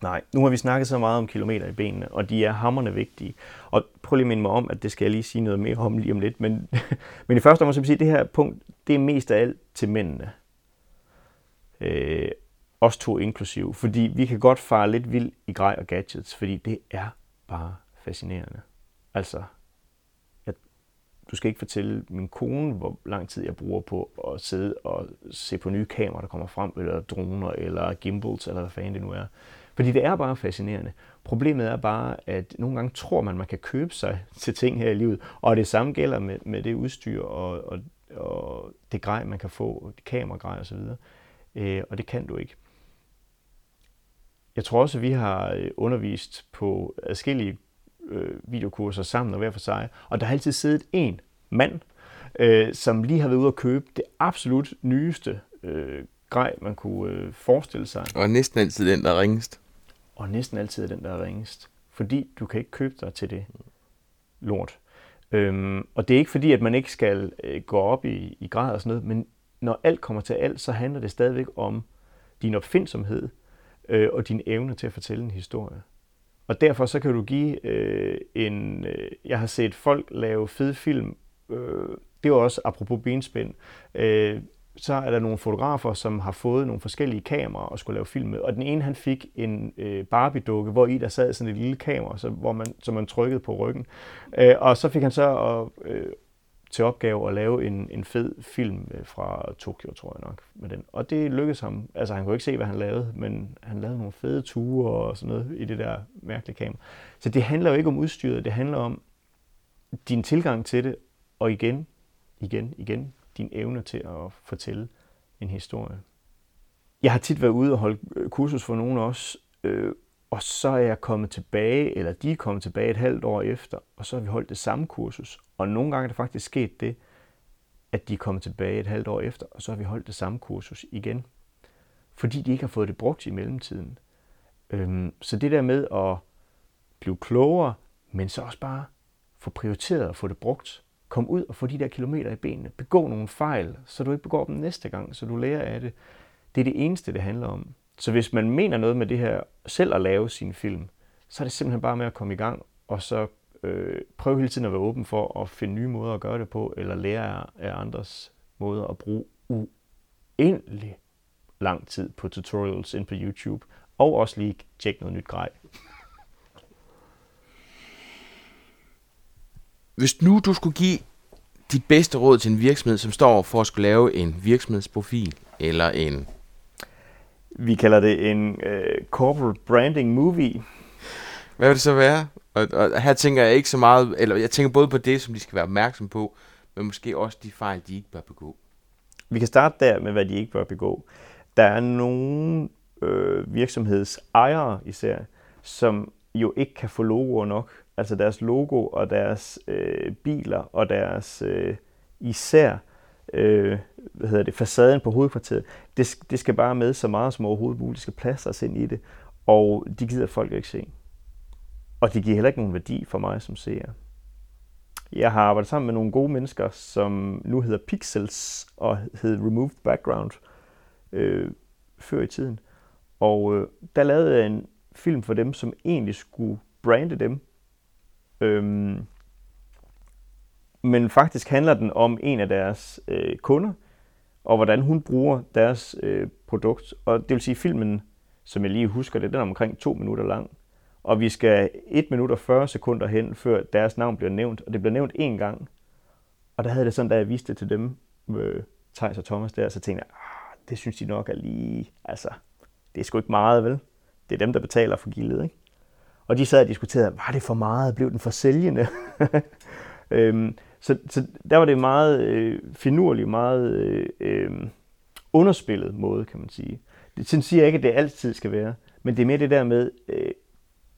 Nej, nu har vi snakket så meget om kilometer i benene, og de er hammerne vigtige. Og prøv lige at minde mig om, at det skal jeg lige sige noget mere om lige om lidt. Men, men i første omgang, sige, at det her punkt, det er mest af alt til mændene. Øh, os to inklusiv. Fordi vi kan godt fare lidt vild i grej og gadgets, fordi det er bare fascinerende. Altså, jeg, du skal ikke fortælle min kone, hvor lang tid jeg bruger på at sidde og se på nye kameraer, der kommer frem, eller droner, eller gimbals, eller hvad fanden det nu er. Fordi det er bare fascinerende. Problemet er bare, at nogle gange tror man, man kan købe sig til ting her i livet. Og det samme gælder med, med det udstyr og, og, og det grej, man kan få, kameragrej osv. Øh, og det kan du ikke. Jeg tror også, at vi har øh, undervist på adskillige øh, videokurser sammen og hver for sig. Og der har altid siddet en mand, øh, som lige har været ude og købe det absolut nyeste øh, grej, man kunne øh, forestille sig. Og næsten altid den, der ringest. Og næsten altid den, der er ringest. Fordi du kan ikke købe dig til det lort. Øhm, og det er ikke fordi, at man ikke skal øh, gå op i, i grad og sådan noget, men når alt kommer til alt, så handler det stadigvæk om din opfindsomhed øh, og din evne til at fortælle en historie. Og derfor så kan du give øh, en... Øh, jeg har set folk lave fede film. Øh, det var også apropos benspænd. Øh, så er der nogle fotografer, som har fået nogle forskellige kameraer og skulle lave film med. Og den ene, han fik en øh, Barbie-dukke, hvor i der sad sådan et lille kamera, så, hvor man, så man trykkede på ryggen. Øh, og så fik han så at, øh, til opgave at lave en, en fed film øh, fra Tokyo, tror jeg nok. Med den. Og det lykkedes ham. Altså, han kunne ikke se, hvad han lavede, men han lavede nogle fede ture og sådan noget i det der mærkelige kamera. Så det handler jo ikke om udstyret, det handler om din tilgang til det, og igen, igen, igen, din evne til at fortælle en historie. Jeg har tit været ude og holde øh, kursus for nogen også, øh, og så er jeg kommet tilbage, eller de er kommet tilbage et halvt år efter, og så har vi holdt det samme kursus. Og nogle gange er det faktisk sket det, at de er kommet tilbage et halvt år efter, og så har vi holdt det samme kursus igen. Fordi de ikke har fået det brugt i mellemtiden. Øhm, så det der med at blive klogere, men så også bare få prioriteret at få det brugt. Kom ud og få de der kilometer i benene. Begå nogle fejl, så du ikke begår dem næste gang, så du lærer af det. Det er det eneste, det handler om. Så hvis man mener noget med det her, selv at lave sin film, så er det simpelthen bare med at komme i gang, og så øh, prøve hele tiden at være åben for at finde nye måder at gøre det på, eller lære af andres måder at bruge uendelig lang tid på tutorials ind på YouTube, og også lige tjekke noget nyt grej. Hvis nu du skulle give dit bedste råd til en virksomhed, som står for at skulle lave en virksomhedsprofil, eller en vi kalder det en uh, corporate branding movie. Hvad vil det så være? Og, og her tænker jeg ikke så meget, eller jeg tænker både på det, som de skal være opmærksom på, men måske også de fejl, de ikke bør begå. Vi kan starte der med, hvad de ikke bør begå. Der er nogle øh, virksomhedsejere især, som jo ikke kan få logoer nok. Altså deres logo og deres øh, biler og deres øh, især øh, hvad hedder det, facaden på hovedkvarteret, det, det skal bare med så meget som overhovedet muligt. Det skal plastres ind i det, og de gider folk ikke se. Og det giver heller ikke nogen værdi for mig som seer. Jeg har arbejdet sammen med nogle gode mennesker, som nu hedder Pixels og hed Removed Background øh, før i tiden. Og øh, der lavede jeg en film for dem, som egentlig skulle brande dem. Øhm, men faktisk handler den om en af deres øh, kunder, og hvordan hun bruger deres øh, produkt. Og det vil sige, filmen, som jeg lige husker det, den er omkring to minutter lang. Og vi skal 1 minut og 40 sekunder hen, før deres navn bliver nævnt. Og det bliver nævnt én gang. Og der havde det sådan, da jeg viste det til dem, øh, Thijs og Thomas der, så tænkte jeg, ah, det synes de nok er lige, altså, det er sgu ikke meget, vel? Det er dem, der betaler for gildet, ikke? Og de sad og diskuterede, var det for meget? Blev den for sælgende? øhm, så, så der var det meget øh, finurligt, meget øh, øh, underspillet måde, kan man sige. Det sådan siger jeg ikke, at det altid skal være, men det er mere det der med, øh,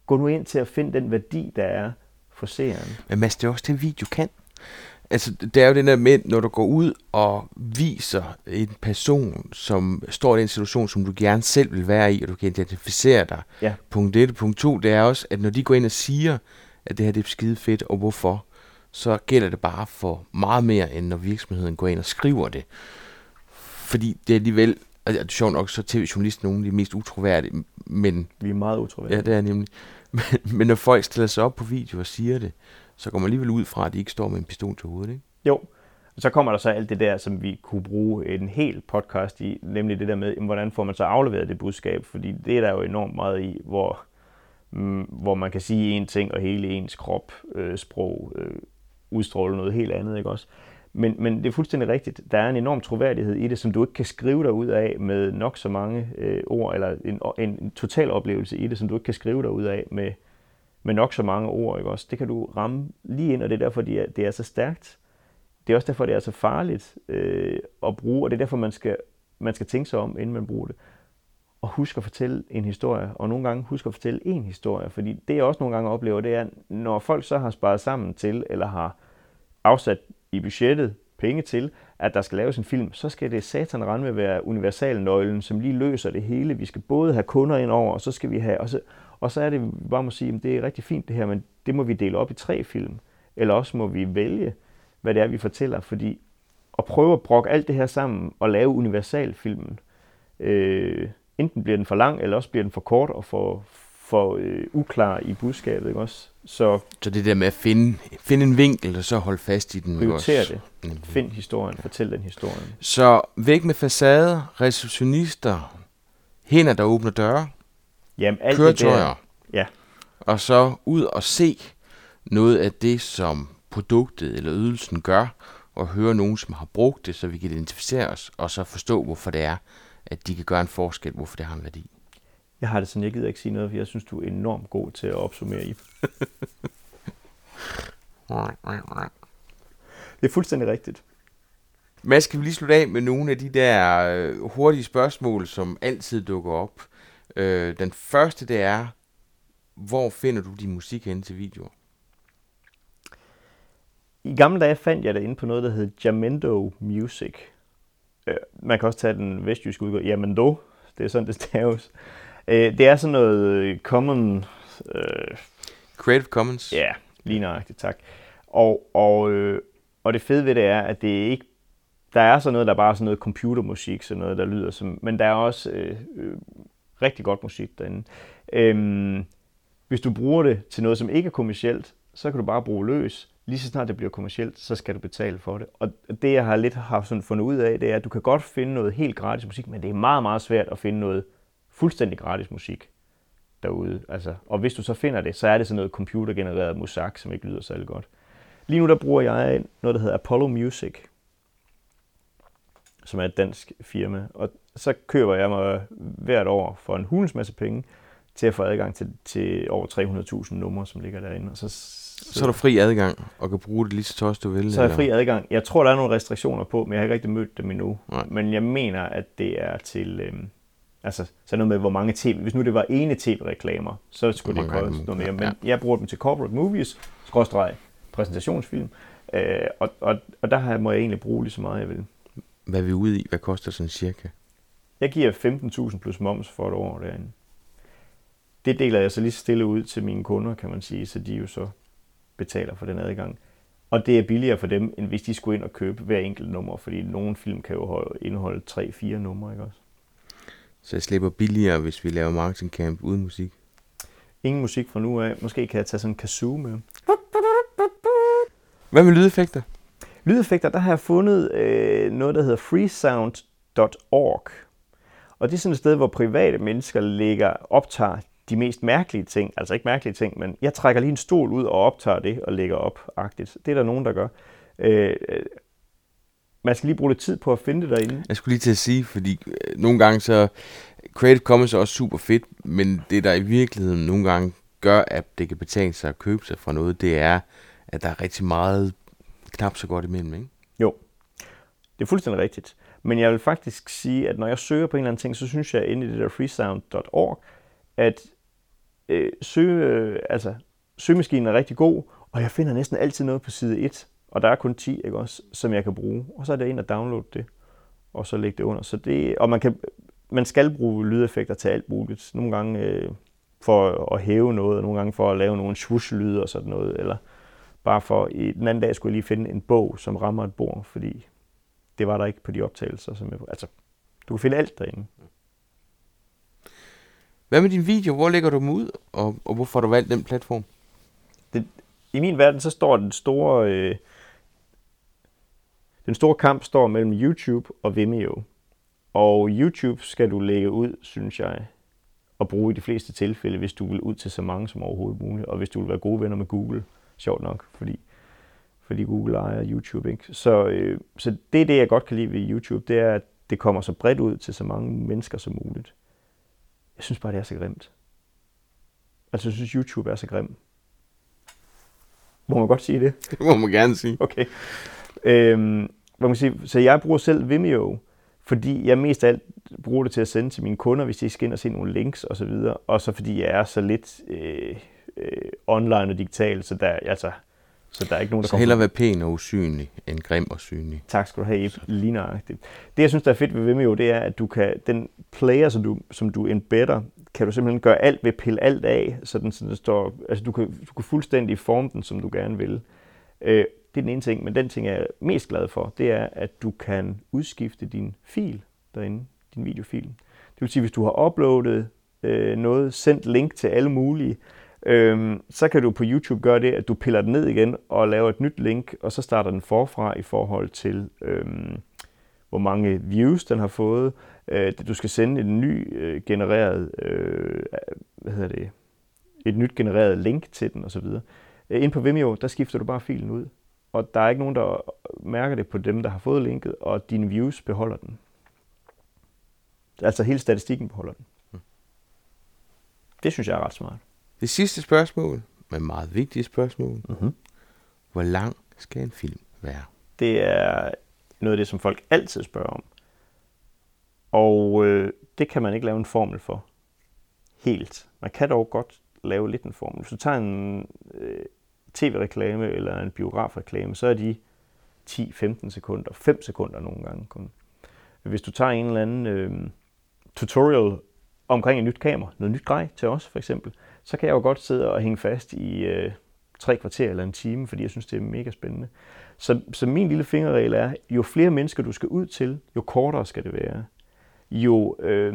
gå nu ind til at finde den værdi, der er for seeren. Men Mads, det er også det, video kan. Altså, det er jo det der med, når du går ud og viser en person, som står i en situation, som du gerne selv vil være i, og du kan identificere dig. Ja. Punkt 1. Punkt 2, det er også, at når de går ind og siger, at det her det er skide fedt, og hvorfor, så gælder det bare for meget mere, end når virksomheden går ind og skriver det. Fordi det er alligevel, og det er sjovt nok, så tv-journalisten nogle af de mest utroværdige, men... Vi er meget utroværdige. Ja, det er nemlig. Men, men når folk stiller sig op på video og siger det, så går man alligevel ud fra, at de ikke står med en pistol til hovedet, ikke? Jo, og så kommer der så alt det der, som vi kunne bruge en hel podcast i, nemlig det der med, hvordan får man så afleveret det budskab, fordi det er der jo enormt meget i, hvor, mm, hvor man kan sige en ting, og hele ens krop, øh, sprog, øh, udstråler noget helt andet, ikke også? Men, men det er fuldstændig rigtigt. Der er en enorm troværdighed i det, som du ikke kan skrive dig ud af med nok så mange øh, ord, eller en, en, en total oplevelse i det, som du ikke kan skrive dig ud af med, med nok så mange ord. Ikke også? Det kan du ramme lige ind, og det er derfor, det er, det er så stærkt. Det er også derfor, det er så farligt øh, at bruge, og det er derfor, man skal, man skal tænke sig om, inden man bruger det. Og husk at fortælle en historie, og nogle gange husk at fortælle en historie, fordi det jeg også nogle gange oplever, det er, når folk så har sparet sammen til, eller har afsat i budgettet penge til, at der skal laves en film, så skal det satan rende med være universalnøglen, som lige løser det hele. Vi skal både have kunder ind over, og så skal vi have, og så, og så er det, vi bare må sige, at det er rigtig fint det her, men det må vi dele op i tre film. Eller også må vi vælge, hvad det er, vi fortæller, fordi at prøve at brokke alt det her sammen og lave universalfilmen, øh, enten bliver den for lang, eller også bliver den for kort og for, for øh, uklar i budskabet. Ikke også? Så, så det der med at finde, finde en vinkel, og så holde fast i den. Prioritere det. Mm. Find historien, fortæl den historie. Så væk med facader, receptionister, hænder, der åbner døre, Jamen, alt køretøjer. Det der, ja. Og så ud og se noget af det, som produktet eller ydelsen gør, og høre nogen, som har brugt det, så vi kan identificere os, og så forstå, hvorfor det er, at de kan gøre en forskel, hvorfor det har en værdi. Jeg har det sådan, jeg gider ikke sige noget, for jeg synes, du er enormt god til at opsummere i. det er fuldstændig rigtigt. Mads, skal vi lige slutte af med nogle af de der øh, hurtige spørgsmål, som altid dukker op. Øh, den første, det er, hvor finder du din musik hen til videoer? I gamle dage fandt jeg det inde på noget, der hed Jamendo Music. Øh, man kan også tage den vestjyske udgave, Jamendo, det er sådan, det staves. Øh, det er sådan noget common... Øh, Creative Commons? Ja, lige nøjagtigt, tak. Og, og, øh, og det fede ved det er, at det ikke der er sådan noget, der er bare sådan noget computermusik, sådan noget, der lyder som, men der er også øh, øh, rigtig godt musik derinde. Øhm, hvis du bruger det til noget, som ikke er kommercielt, så kan du bare bruge løs. Lige så snart det bliver kommercielt, så skal du betale for det. Og det, jeg har lidt haft sådan fundet ud af, det er, at du kan godt finde noget helt gratis musik, men det er meget, meget svært at finde noget fuldstændig gratis musik derude. Altså, og hvis du så finder det, så er det sådan noget computergenereret musak, som ikke lyder særlig godt. Lige nu der bruger jeg noget, der hedder Apollo Music, som er et dansk firma. Og så køber jeg mig hvert år for en hulens masse penge til at få adgang til, til over 300.000 numre, som ligger derinde. Og så, så, så er du fri adgang og kan bruge det lige så tøjst du vil? Så er jeg fri adgang. Jeg tror, der er nogle restriktioner på, men jeg har ikke rigtig mødt dem endnu. Nej. Men jeg mener, at det er til... Øhm, altså, så noget med, hvor mange tv... Hvis nu det var ene tv-reklamer, så skulle det koste noget mere. Men ja. jeg bruger dem til corporate movies, skråstreg, præsentationsfilm. Øh, og, og, og der må jeg egentlig bruge lige så meget, jeg vil. Hvad er vi ude i? Hvad koster sådan cirka? Jeg giver 15.000 plus moms for et år derinde. Det deler jeg så lige stille ud til mine kunder, kan man sige, så de jo så betaler for den adgang. Og det er billigere for dem, end hvis de skulle ind og købe hver enkelt nummer, fordi nogle film kan jo indeholde 3-4 numre, ikke også? Så jeg slipper billigere, hvis vi laver marketing camp uden musik? Ingen musik fra nu af. Måske kan jeg tage sådan en kazoo med. Hvad med lydeffekter? Lydeffekter, der har jeg fundet øh, noget, der hedder freesound.org. Og det er sådan et sted, hvor private mennesker ligger optager de mest mærkelige ting. Altså ikke mærkelige ting, men jeg trækker lige en stol ud og optager det og lægger op. -agtigt. Det er der nogen, der gør. Øh, øh, man skal lige bruge lidt tid på at finde det derinde. Jeg skulle lige til at sige, fordi øh, nogle gange så... Creative Commons er også super fedt, men det der i virkeligheden nogle gange gør, at det kan betale sig at købe sig fra noget, det er, at der er rigtig meget knap så godt imellem, ikke? Jo, det er fuldstændig rigtigt. Men jeg vil faktisk sige, at når jeg søger på en eller anden ting, så synes jeg inde i det der freesound.org, at øh, søge, øh, altså, søgemaskinen er rigtig god, og jeg finder næsten altid noget på side 1, og der er kun 10, ikke også, som jeg kan bruge. Og så er det ind og downloade det, og så lægge det under. Så det, og man, kan, man skal bruge lydeffekter til alt muligt. Nogle gange øh, for at hæve noget, og nogle gange for at lave nogle swoosh-lyde og sådan noget, eller bare for, i den anden dag skulle jeg lige finde en bog, som rammer et bord, fordi det var der ikke på de optagelser. Som jeg, altså, du kan finde alt derinde. Hvad med din video? Hvor lægger du dem ud, og, og hvorfor har du valgt den platform? Det, I min verden, så står den store... Øh, den store kamp står mellem YouTube og Vimeo. Og YouTube skal du lægge ud, synes jeg, og bruge i de fleste tilfælde, hvis du vil ud til så mange som overhovedet muligt, og hvis du vil være gode venner med Google, sjovt nok, fordi fordi Google ejer YouTube. Ikke? Så, øh, så det er det, jeg godt kan lide ved YouTube, det er, at det kommer så bredt ud til så mange mennesker som muligt. Jeg synes bare, det er så grimt. Altså, jeg synes, YouTube er så grim. Må man godt sige det? Det må man gerne sige. Okay. Øhm, hvad man sige, så jeg bruger selv Vimeo, fordi jeg mest af alt bruger det til at sende til mine kunder, hvis de skal ind og se nogle links og så videre. Og så fordi jeg er så lidt øh, øh, online og digital, så der, altså, så der er ikke nogen, der Så hellere være pæn og usynlig, end grim og synlig. Tak skal du have, Ip. Lige nøjagtigt. Det, jeg synes, der er fedt ved Vimeo, det er, at du kan, den player, som du, som du embedder, kan du simpelthen gøre alt ved pille alt af, så den, så den står, altså du kan, du kan fuldstændig forme den, som du gerne vil. Øh, det er den ene ting, men den ting, jeg er mest glad for, det er, at du kan udskifte din fil derinde, din videofil. Det vil sige, hvis du har uploadet øh, noget, sendt link til alle mulige, øh, så kan du på YouTube gøre det, at du piller den ned igen og laver et nyt link, og så starter den forfra i forhold til, øh, hvor mange views den har fået. Øh, du skal sende en ny øh, genereret, øh, hvad hedder det, et nyt genereret link til den osv. Øh, ind på Vimeo, der skifter du bare filen ud og der er ikke nogen, der mærker det på dem, der har fået linket, og dine views beholder den. Altså hele statistikken beholder den. Mm. Det synes jeg er ret smart. Det sidste spørgsmål, men meget vigtige spørgsmål. Mm-hmm. Hvor lang skal en film være? Det er noget af det, som folk altid spørger om. Og øh, det kan man ikke lave en formel for. Helt. Man kan dog godt lave lidt en formel. Hvis du tager en, øh, tv-reklame eller en biografreklame, så er de 10-15 sekunder, 5 sekunder nogle gange kun. Hvis du tager en eller anden øh, tutorial omkring et nyt kamera, noget nyt grej til os for eksempel, så kan jeg jo godt sidde og hænge fast i øh, tre kvarter eller en time, fordi jeg synes, det er mega spændende. Så, så min lille fingerregel er, jo flere mennesker du skal ud til, jo kortere skal det være. Jo, øh,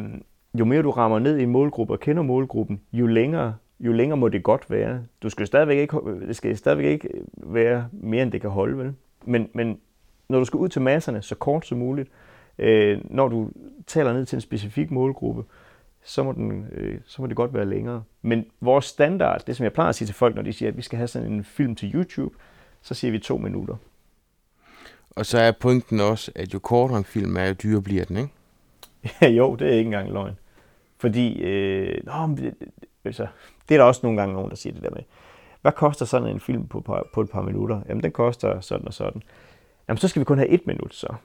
jo mere du rammer ned i målgruppen og kender målgruppen, jo længere jo længere må det godt være. Du skal stadigvæk ikke, det skal stadigvæk ikke være mere, end det kan holde, vel? Men, men når du skal ud til masserne så kort som muligt, øh, når du taler ned til en specifik målgruppe, så må, den, øh, så må det godt være længere. Men vores standard, det som jeg plejer at sige til folk, når de siger, at vi skal have sådan en film til YouTube, så siger vi to minutter. Og så er pointen også, at jo kortere en film er, jo dyrere bliver den, ikke? Ja, jo, det er ikke engang løgn. Fordi, øh, nå, det, altså, det er der også nogle gange nogen, der siger det der med, hvad koster sådan en film på, på, på et par minutter? Jamen, den koster sådan og sådan. Jamen, så skal vi kun have et minut så.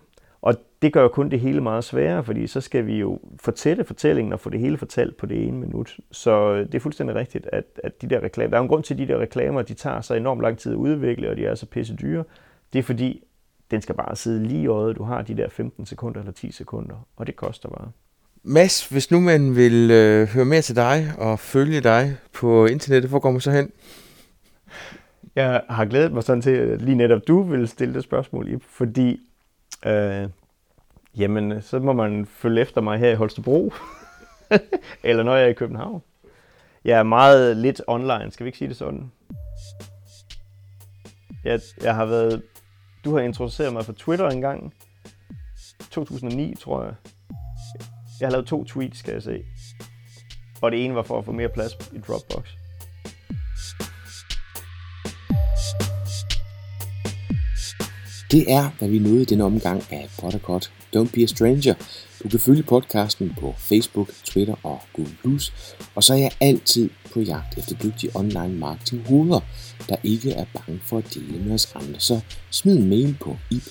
Og det gør jo kun det hele meget sværere, fordi så skal vi jo fortætte fortællingen og få det hele fortalt på det ene minut. Så det er fuldstændig rigtigt, at, at de der reklamer, der er en grund til, at de der reklamer, de tager så enormt lang tid at udvikle, og de er så pisse dyre. Det er fordi, den skal bare sidde lige i øjet. Du har de der 15 sekunder eller 10 sekunder, og det koster bare. Mads, hvis nu man vil øh, høre mere til dig og følge dig på internettet, hvor går man så hen? Jeg har glædet mig sådan til, at lige netop du vil stille det spørgsmål, i, fordi øh, jamen, så må man følge efter mig her i Holstebro, eller når jeg er i København. Jeg er meget lidt online, skal vi ikke sige det sådan? Jeg, jeg har været, du har introduceret mig for Twitter engang, 2009 tror jeg. Jeg har lavet to tweets, skal jeg se. Og det ene var for at få mere plads i Dropbox. Det er, hvad vi nåede i denne omgang af Pottercut. Don't be a stranger. Du kan følge podcasten på Facebook, Twitter og Google+. Plus. Og så er jeg altid på jagt efter dygtige online marketing hoveder, der ikke er bange for at dele med os andre. Så smid en mail på ip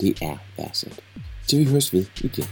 Det er værdsat. Til vi høres ved igen.